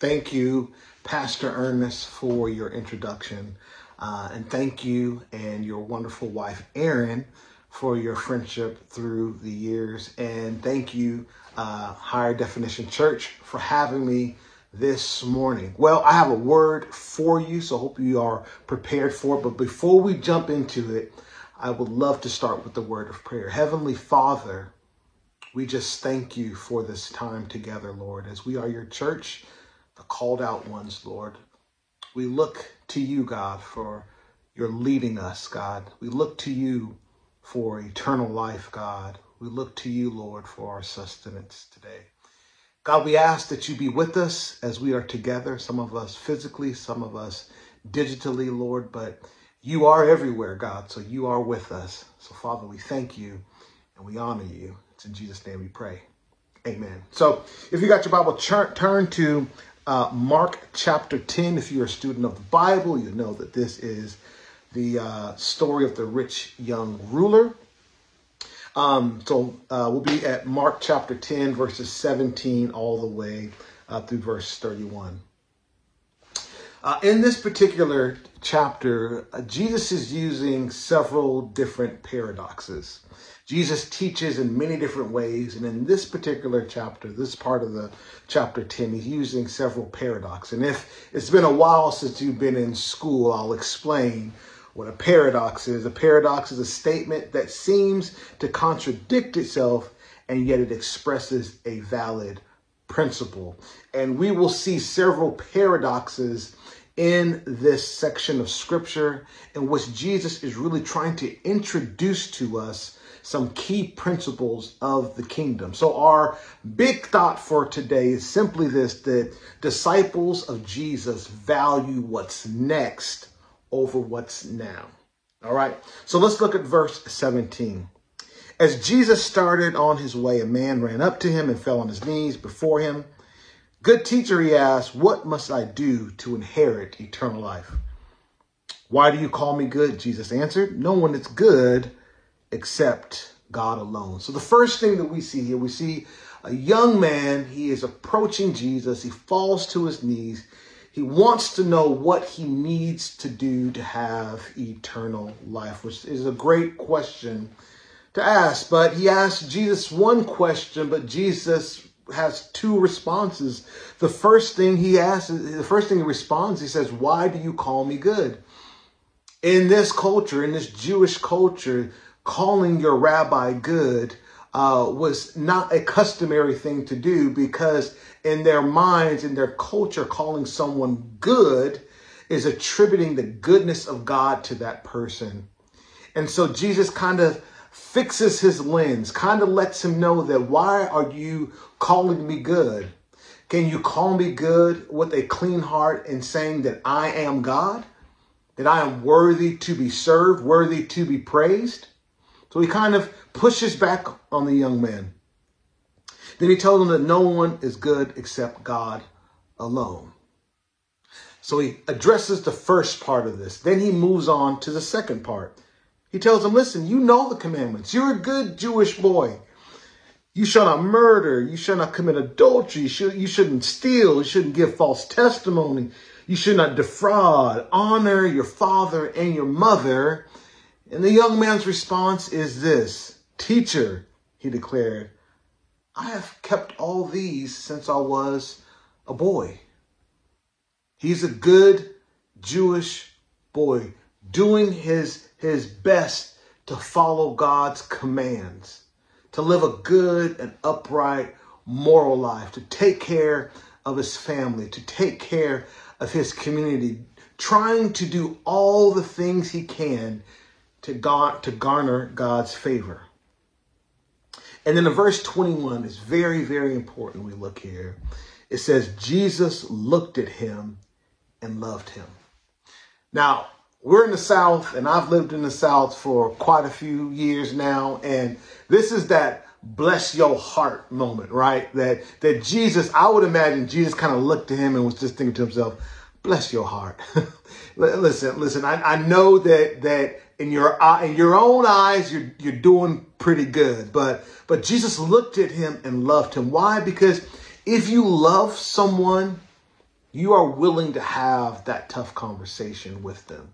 Thank you, Pastor Ernest, for your introduction. Uh, and thank you and your wonderful wife, Erin, for your friendship through the years. And thank you, uh, Higher Definition Church, for having me this morning. Well, I have a word for you, so I hope you are prepared for it. But before we jump into it, I would love to start with the word of prayer. Heavenly Father, we just thank you for this time together, Lord, as we are your church, the called out ones, Lord. We look to you, God, for your leading us, God. We look to you for eternal life, God. We look to you, Lord, for our sustenance today. God, we ask that you be with us as we are together, some of us physically, some of us digitally, Lord, but you are everywhere, God, so you are with us. So, Father, we thank you and we honor you. It's in Jesus' name we pray. Amen. So, if you got your Bible, turn to uh, Mark chapter 10. If you're a student of the Bible, you know that this is the uh, story of the rich young ruler. Um, so uh, we'll be at Mark chapter 10, verses 17 all the way uh, through verse 31. Uh, in this particular chapter, uh, Jesus is using several different paradoxes. Jesus teaches in many different ways, and in this particular chapter, this part of the chapter 10, he's using several paradoxes. And if it's been a while since you've been in school, I'll explain what a paradox is. A paradox is a statement that seems to contradict itself, and yet it expresses a valid principle. And we will see several paradoxes in this section of scripture in which Jesus is really trying to introduce to us some key principles of the kingdom. So, our big thought for today is simply this that disciples of Jesus value what's next over what's now. All right, so let's look at verse 17. As Jesus started on his way, a man ran up to him and fell on his knees before him. Good teacher, he asked, What must I do to inherit eternal life? Why do you call me good? Jesus answered, No one is good except God alone. So the first thing that we see here, we see a young man. He is approaching Jesus. He falls to his knees. He wants to know what he needs to do to have eternal life, which is a great question to ask. But he asks Jesus one question, but Jesus has two responses. The first thing he asks, the first thing he responds, he says, Why do you call me good? In this culture, in this Jewish culture, calling your rabbi good uh, was not a customary thing to do because in their minds, in their culture, calling someone good is attributing the goodness of God to that person. And so Jesus kind of fixes his lens, kind of lets him know that why are you calling me good? Can you call me good with a clean heart and saying that I am God? That I am worthy to be served, worthy to be praised? So he kind of pushes back on the young man. Then he tells him that no one is good except God alone. So he addresses the first part of this. Then he moves on to the second part. He tells him, listen, you know the commandments. You're a good Jewish boy. You shall not murder. You shall not commit adultery. You, should, you shouldn't steal. You shouldn't give false testimony. You should not defraud. Honor your father and your mother. And the young man's response is this Teacher, he declared, I have kept all these since I was a boy. He's a good Jewish boy doing his, his best to follow God's commands, to live a good and upright moral life, to take care of his family, to take care of his community, trying to do all the things he can to God to garner God's favor. And then in verse 21 is very, very important. We look here. It says, Jesus looked at him and loved him. Now, we're in the South, and I've lived in the South for quite a few years now. And this is that bless your heart moment, right? That that Jesus, I would imagine Jesus kind of looked to him and was just thinking to himself, bless your heart. listen, listen, I, I know that that in your eye, in your own eyes, you're you're doing pretty good. But but Jesus looked at him and loved him. Why? Because if you love someone, you are willing to have that tough conversation with them.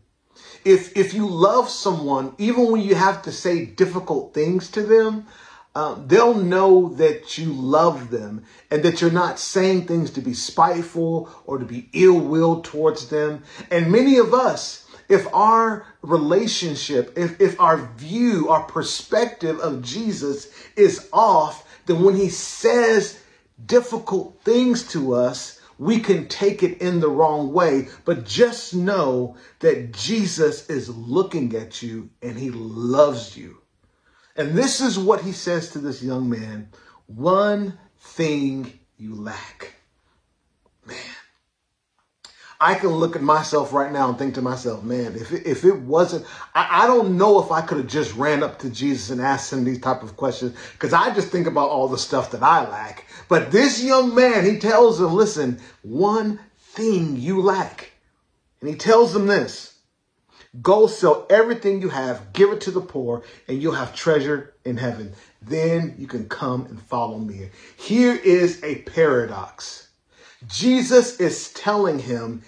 If, if you love someone, even when you have to say difficult things to them, um, they'll know that you love them and that you're not saying things to be spiteful or to be ill will towards them. And many of us, if our relationship, if, if our view, our perspective of Jesus is off, then when he says difficult things to us, we can take it in the wrong way. But just know that Jesus is looking at you and he loves you. And this is what he says to this young man one thing you lack. Man, I can look at myself right now and think to myself, man, if it, if it wasn't, I, I don't know if I could have just ran up to Jesus and asked him these type of questions because I just think about all the stuff that I lack. But this young man, he tells him, listen, one thing you lack. And he tells them this Go sell everything you have, give it to the poor, and you'll have treasure in heaven. Then you can come and follow me. Here is a paradox. Jesus is telling him,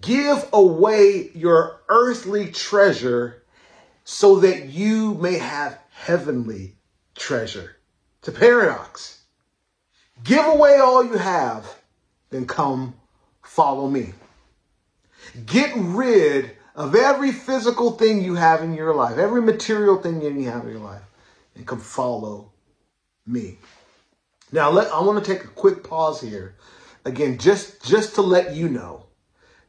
give away your earthly treasure so that you may have heavenly treasure. It's a paradox. Give away all you have, then come follow me. Get rid of every physical thing you have in your life, every material thing you have in your life, and come follow me. Now, let, I want to take a quick pause here. Again, just, just to let you know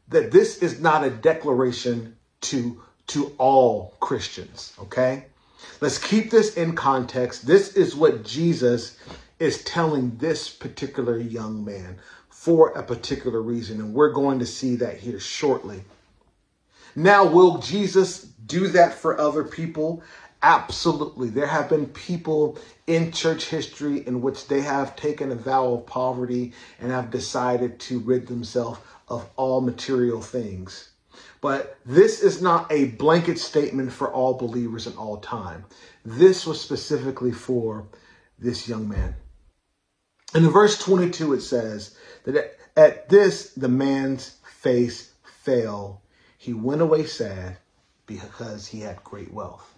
that this is not a declaration to, to all Christians, okay? Let's keep this in context. This is what Jesus is telling this particular young man for a particular reason, and we're going to see that here shortly. Now, will Jesus do that for other people? Absolutely. There have been people in church history in which they have taken a vow of poverty and have decided to rid themselves of all material things. But this is not a blanket statement for all believers in all time. This was specifically for this young man. And in verse 22, it says that at this, the man's face fell he went away sad because he had great wealth.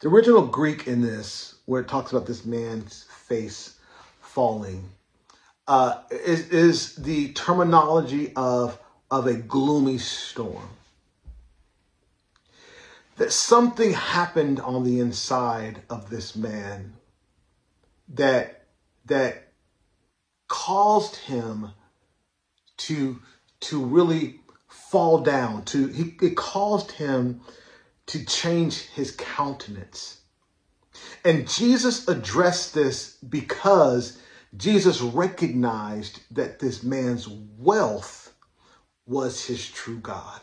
The original Greek in this, where it talks about this man's face falling, uh, is, is the terminology of, of a gloomy storm. That something happened on the inside of this man that that caused him to to really fall down to he, it caused him to change his countenance and jesus addressed this because jesus recognized that this man's wealth was his true god.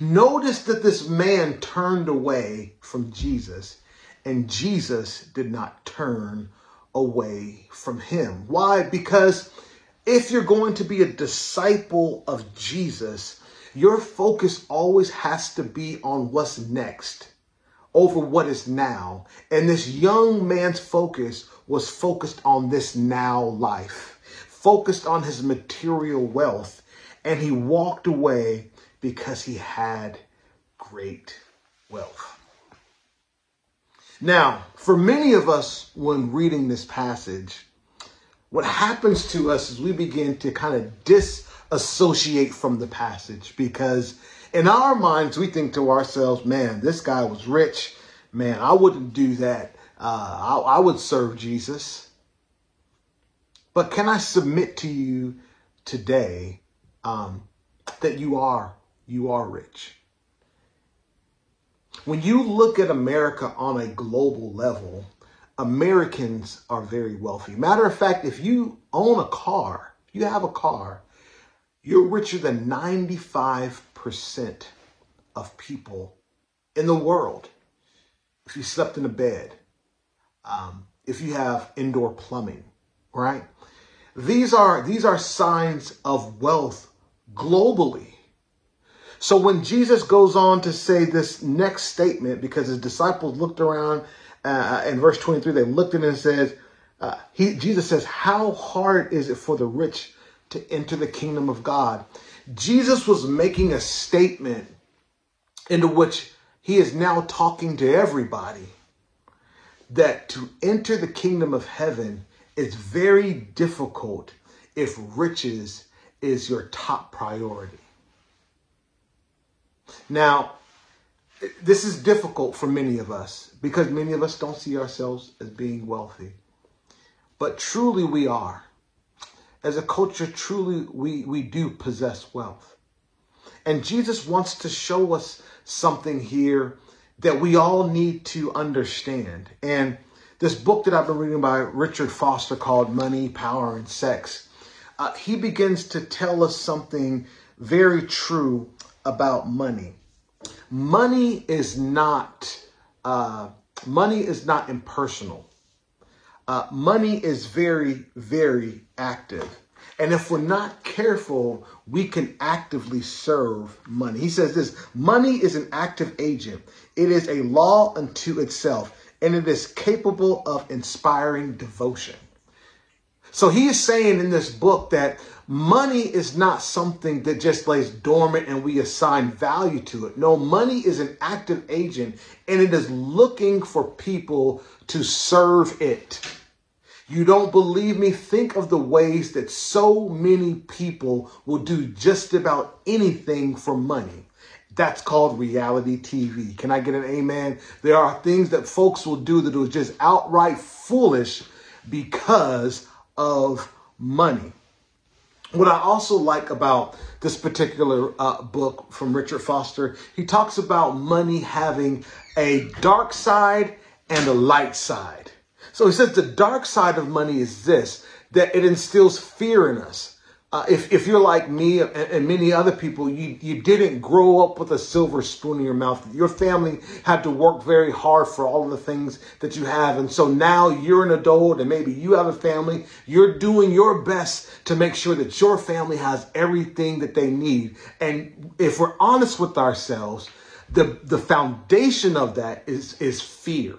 Notice that this man turned away from jesus and jesus did not turn away from him. Why? Because if you're going to be a disciple of Jesus, your focus always has to be on what's next over what is now. And this young man's focus was focused on this now life, focused on his material wealth. And he walked away because he had great wealth. Now, for many of us, when reading this passage, what happens to us is we begin to kind of disassociate from the passage because in our minds we think to ourselves, man, this guy was rich. Man, I wouldn't do that. Uh, I, I would serve Jesus. But can I submit to you today um, that you are you are rich? When you look at America on a global level, Americans are very wealthy. Matter of fact, if you own a car, if you have a car, you're richer than 95% of people in the world. If you slept in a bed, um, if you have indoor plumbing, right? These are these are signs of wealth globally. So when Jesus goes on to say this next statement, because his disciples looked around uh, in verse 23, they looked at it and says, uh, he, Jesus says, how hard is it for the rich to enter the kingdom of God. Jesus was making a statement into which he is now talking to everybody that to enter the kingdom of heaven is very difficult if riches is your top priority. Now, this is difficult for many of us because many of us don't see ourselves as being wealthy. But truly we are. As a culture, truly we, we do possess wealth. And Jesus wants to show us something here that we all need to understand. And this book that I've been reading by Richard Foster called Money, Power, and Sex, uh, he begins to tell us something very true about money. Money is not uh, money is not impersonal. Uh, money is very, very active. And if we're not careful, we can actively serve money. He says this money is an active agent, it is a law unto itself, and it is capable of inspiring devotion. So he is saying in this book that money is not something that just lays dormant and we assign value to it. No, money is an active agent and it is looking for people to serve it. You don't believe me? Think of the ways that so many people will do just about anything for money. That's called reality TV. Can I get an amen? There are things that folks will do that are just outright foolish because of money. What I also like about this particular uh, book from Richard Foster, he talks about money having a dark side and a light side. So he says the dark side of money is this that it instills fear in us. Uh, if, if you're like me and, and, many other people, you, you didn't grow up with a silver spoon in your mouth. Your family had to work very hard for all of the things that you have. And so now you're an adult and maybe you have a family. You're doing your best to make sure that your family has everything that they need. And if we're honest with ourselves, the, the foundation of that is, is fear.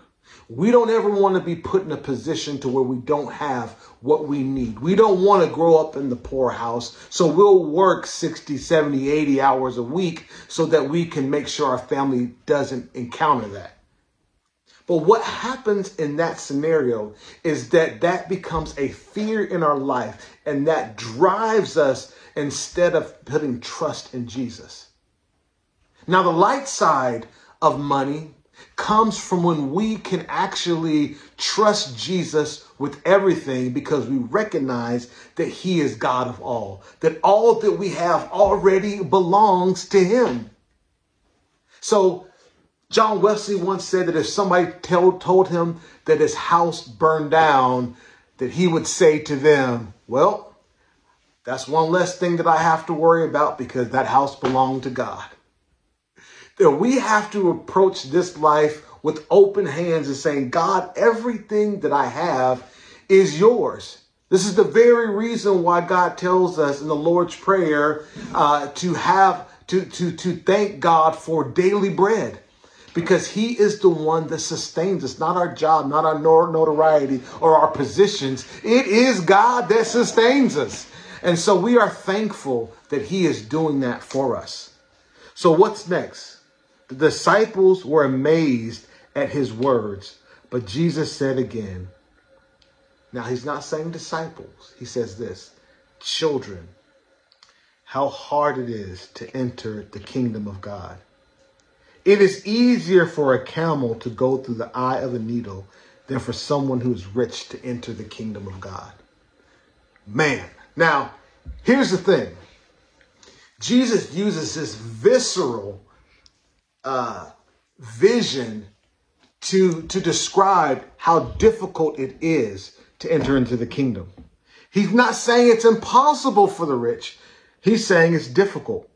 We don't ever want to be put in a position to where we don't have what we need. We don't want to grow up in the poorhouse. So we'll work 60, 70, 80 hours a week so that we can make sure our family doesn't encounter that. But what happens in that scenario is that that becomes a fear in our life and that drives us instead of putting trust in Jesus. Now, the light side of money comes from when we can actually trust Jesus with everything because we recognize that he is God of all, that all that we have already belongs to him. So John Wesley once said that if somebody told, told him that his house burned down, that he would say to them, well, that's one less thing that I have to worry about because that house belonged to God that we have to approach this life with open hands and saying, God, everything that I have is yours. This is the very reason why God tells us in the Lord's Prayer uh, to have to, to, to thank God for daily bread because he is the one that sustains us, not our job, not our notoriety or our positions. It is God that sustains us. And so we are thankful that he is doing that for us. So what's next? The disciples were amazed at his words, but Jesus said again, now he's not saying disciples, he says this children, how hard it is to enter the kingdom of God. It is easier for a camel to go through the eye of a needle than for someone who is rich to enter the kingdom of God. Man, now here's the thing Jesus uses this visceral uh, vision to, to describe how difficult it is to enter into the kingdom. He's not saying it's impossible for the rich. He's saying it's difficult.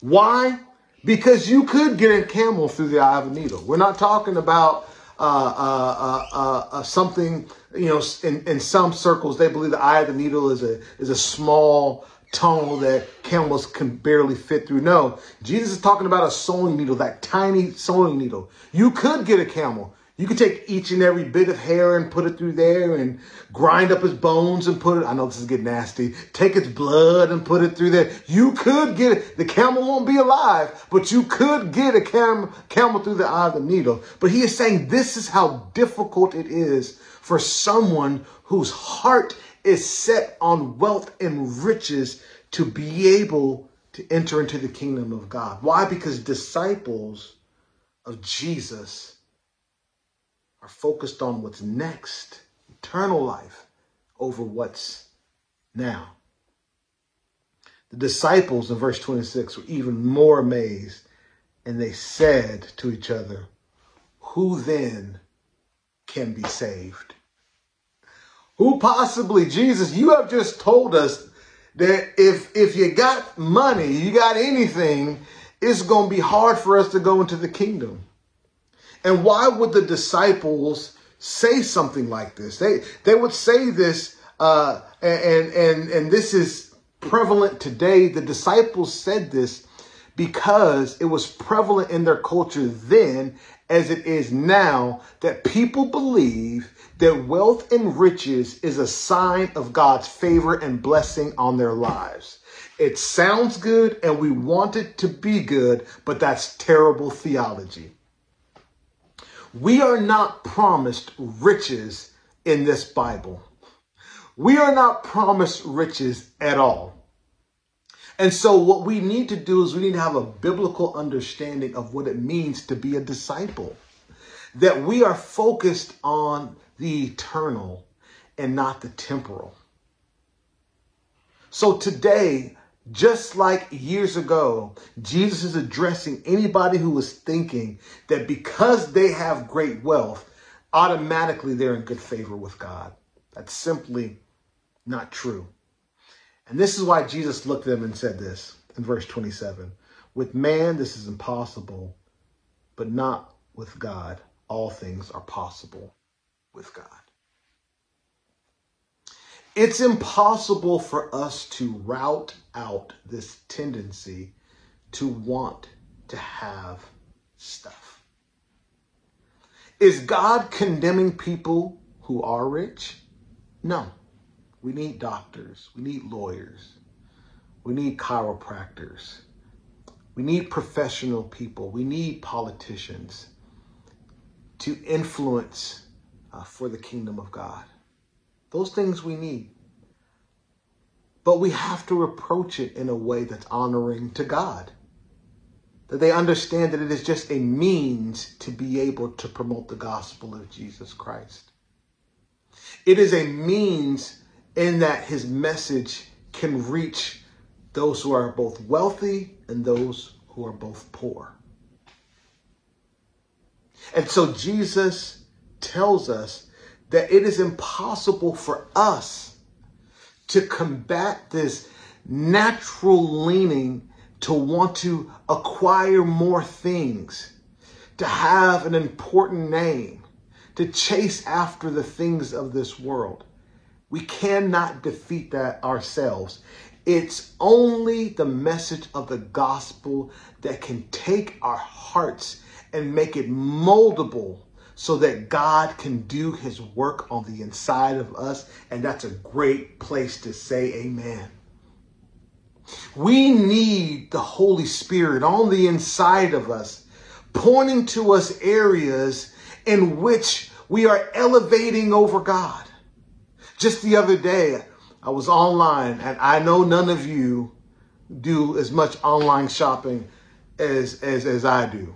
Why? Because you could get a camel through the eye of a needle. We're not talking about uh, uh, uh, uh something, you know, in, in some circles, they believe the eye of the needle is a, is a small tunnel that camels can barely fit through. No, Jesus is talking about a sewing needle, that tiny sewing needle. You could get a camel. You could take each and every bit of hair and put it through there and grind up his bones and put it. I know this is getting nasty. Take its blood and put it through there. You could get it. The camel won't be alive, but you could get a cam, camel through the eye of the needle. But he is saying this is how difficult it is for someone whose heart is set on wealth and riches to be able to enter into the kingdom of God. Why? Because disciples of Jesus are focused on what's next, eternal life, over what's now. The disciples in verse 26 were even more amazed, and they said to each other, Who then can be saved? Who possibly, Jesus, you have just told us that if if you got money, you got anything, it's going to be hard for us to go into the kingdom. And why would the disciples say something like this? They they would say this, uh, and and and this is prevalent today. The disciples said this because it was prevalent in their culture then, as it is now, that people believe that wealth and riches is a sign of God's favor and blessing on their lives. It sounds good and we want it to be good, but that's terrible theology. We are not promised riches in this Bible. We are not promised riches at all. And so, what we need to do is we need to have a biblical understanding of what it means to be a disciple. That we are focused on the eternal and not the temporal. So, today, just like years ago, Jesus is addressing anybody who is thinking that because they have great wealth, automatically they're in good favor with God. That's simply not true. And this is why Jesus looked at them and said this in verse 27 With man, this is impossible, but not with God. All things are possible with God. It's impossible for us to root out this tendency to want to have stuff. Is God condemning people who are rich? No. We need doctors. We need lawyers. We need chiropractors. We need professional people. We need politicians to influence uh, for the kingdom of God. Those things we need. But we have to approach it in a way that's honoring to God. That they understand that it is just a means to be able to promote the gospel of Jesus Christ. It is a means in that his message can reach those who are both wealthy and those who are both poor. And so Jesus tells us that it is impossible for us to combat this natural leaning to want to acquire more things, to have an important name, to chase after the things of this world. We cannot defeat that ourselves. It's only the message of the gospel that can take our hearts and make it moldable so that God can do his work on the inside of us. And that's a great place to say amen. We need the Holy Spirit on the inside of us, pointing to us areas in which we are elevating over God. Just the other day, I was online, and I know none of you do as much online shopping as, as, as I do.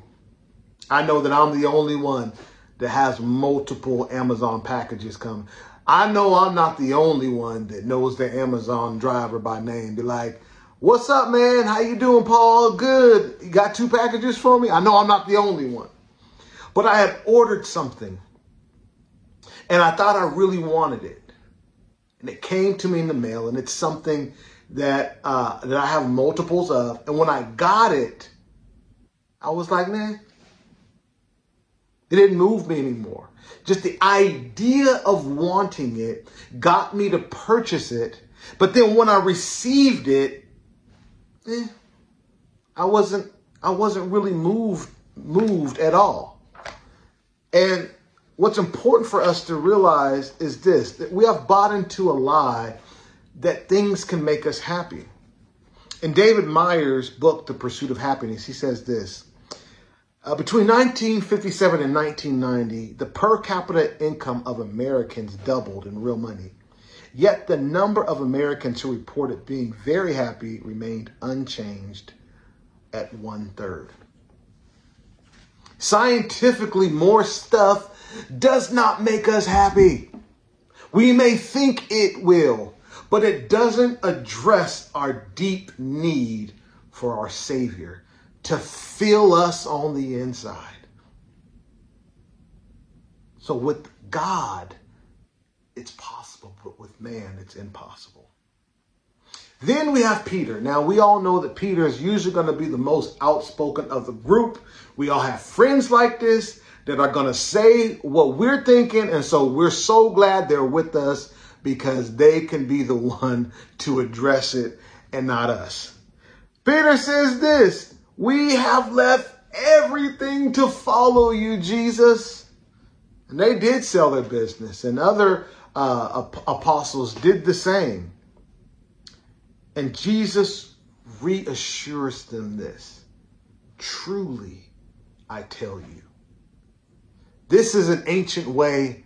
I know that I'm the only one that has multiple Amazon packages coming. I know I'm not the only one that knows the Amazon driver by name. Be like, "What's up, man? How you doing, Paul? Good. You got two packages for me?" I know I'm not the only one. But I had ordered something and I thought I really wanted it. And it came to me in the mail and it's something that uh, that I have multiples of. And when I got it, I was like, man, it didn't move me anymore. Just the idea of wanting it got me to purchase it. But then when I received it, eh, I wasn't I wasn't really moved moved at all. And what's important for us to realize is this that we have bought into a lie that things can make us happy. In David Myers' book, The Pursuit of Happiness, he says this uh, Between 1957 and 1990, the per capita income of Americans doubled in real money. Yet the number of Americans who reported being very happy remained unchanged at one third. Scientifically, more stuff does not make us happy. We may think it will, but it doesn't address our deep need for our Savior to fill us on the inside. So with God, it's possible, but with man, it's impossible. Then we have Peter. Now, we all know that Peter is usually going to be the most outspoken of the group. We all have friends like this that are going to say what we're thinking. And so we're so glad they're with us because they can be the one to address it and not us. Peter says this We have left everything to follow you, Jesus. And they did sell their business, and other uh, apostles did the same. And Jesus reassures them this Truly, I tell you. This is an ancient way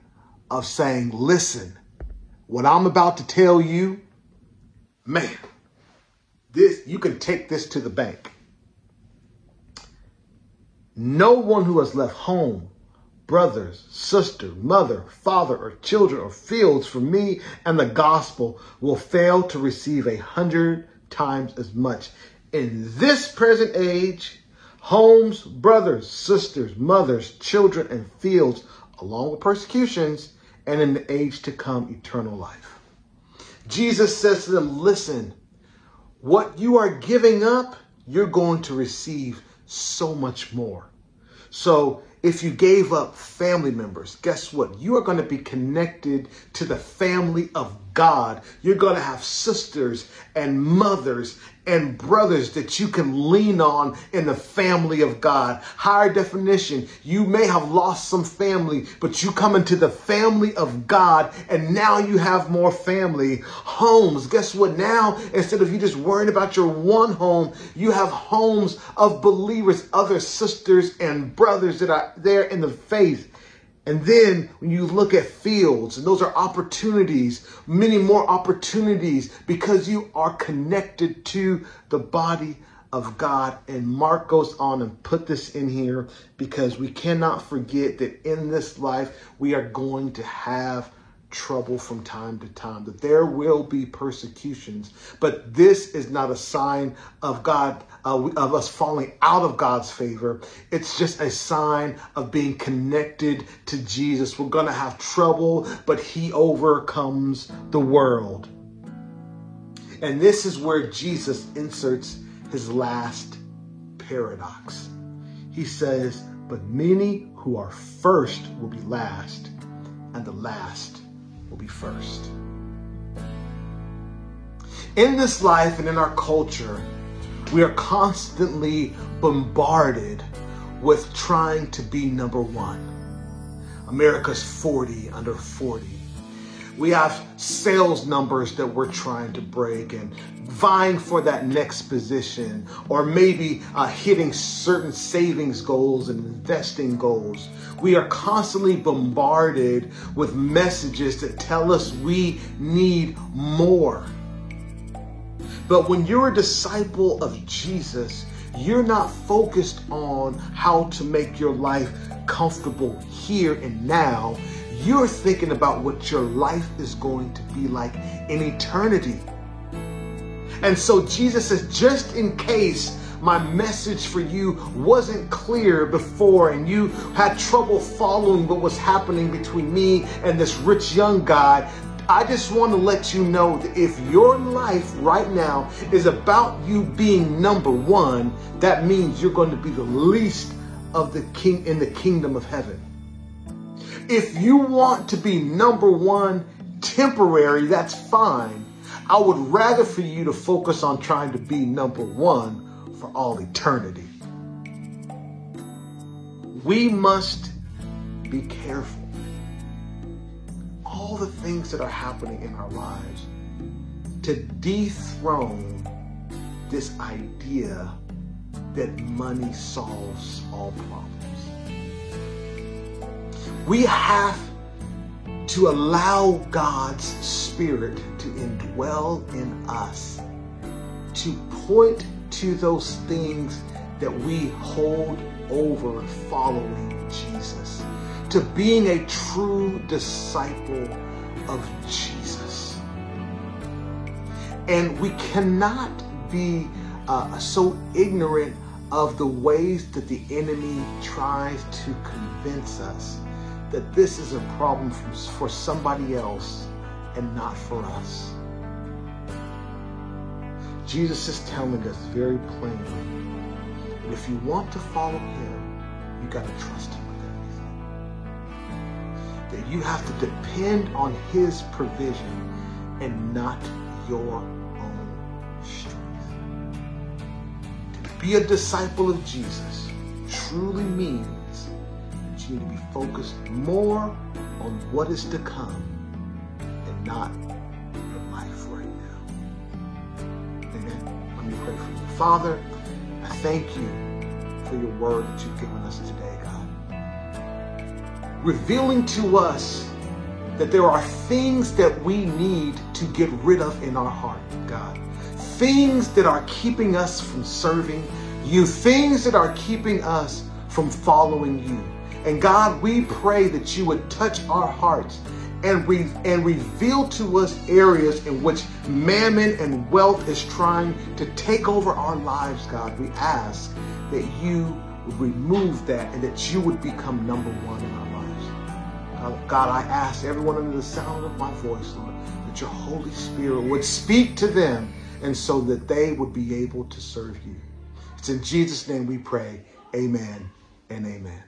of saying, listen, what I'm about to tell you, man, this you can take this to the bank. No one who has left home, brothers, sister, mother, father, or children, or fields for me and the gospel will fail to receive a hundred times as much in this present age, homes, brothers, sisters, mothers, children, and fields, along with persecutions, and in the age to come, eternal life. Jesus says to them, Listen, what you are giving up, you're going to receive so much more. So if you gave up family members, guess what? You are going to be connected to the family of God. You're going to have sisters and mothers and brothers that you can lean on in the family of God. Higher definition, you may have lost some family, but you come into the family of God and now you have more family. Homes, guess what? Now, instead of you just worrying about your one home, you have homes of believers, other sisters and brothers that are there in the faith. And then when you look at fields, and those are opportunities, many more opportunities because you are connected to the body of God. And Mark goes on and put this in here because we cannot forget that in this life we are going to have trouble from time to time, that there will be persecutions. But this is not a sign of God, uh, of us falling out of God's favor. It's just a sign of being connected to Jesus. We're going to have trouble, but He overcomes the world. And this is where Jesus inserts his last paradox. He says, But many who are first will be last, and the last will be first. In this life and in our culture, we are constantly bombarded with trying to be number one. America's 40 under 40. We have sales numbers that we're trying to break and vying for that next position, or maybe uh, hitting certain savings goals and investing goals. We are constantly bombarded with messages that tell us we need more. But when you're a disciple of Jesus, you're not focused on how to make your life comfortable here and now. You're thinking about what your life is going to be like in eternity. And so Jesus says, just in case my message for you wasn't clear before and you had trouble following what was happening between me and this rich young guy, I just want to let you know that if your life right now is about you being number one, that means you're going to be the least of the king in the kingdom of heaven. If you want to be number one temporary, that's fine. I would rather for you to focus on trying to be number one for all eternity. We must be careful all the things that are happening in our lives to dethrone this idea that money solves all problems. We have to allow God's Spirit to indwell in us, to point to those things that we hold over following Jesus, to being a true disciple of Jesus. And we cannot be uh, so ignorant of the ways that the enemy tries to convince us that this is a problem for, somebody else and not for us. Jesus is telling us very plainly that if you want to follow him, you got to trust him with everything. That you have to depend on his provision and not your own strength. To be a disciple of Jesus truly means you to be focused more on what is to come and not your life right now. Amen. Let me pray for you. Father, I thank you for your word that you've given us today, God. Revealing to us that there are things that we need to get rid of in our heart, God. Things that are keeping us from serving you, things that are keeping us from following you. And God, we pray that you would touch our hearts and, re- and reveal to us areas in which mammon and wealth is trying to take over our lives, God. We ask that you would remove that and that you would become number one in our lives. Uh, God, I ask everyone under the sound of my voice, Lord, that your Holy Spirit would speak to them and so that they would be able to serve you. It's in Jesus' name we pray. Amen and amen.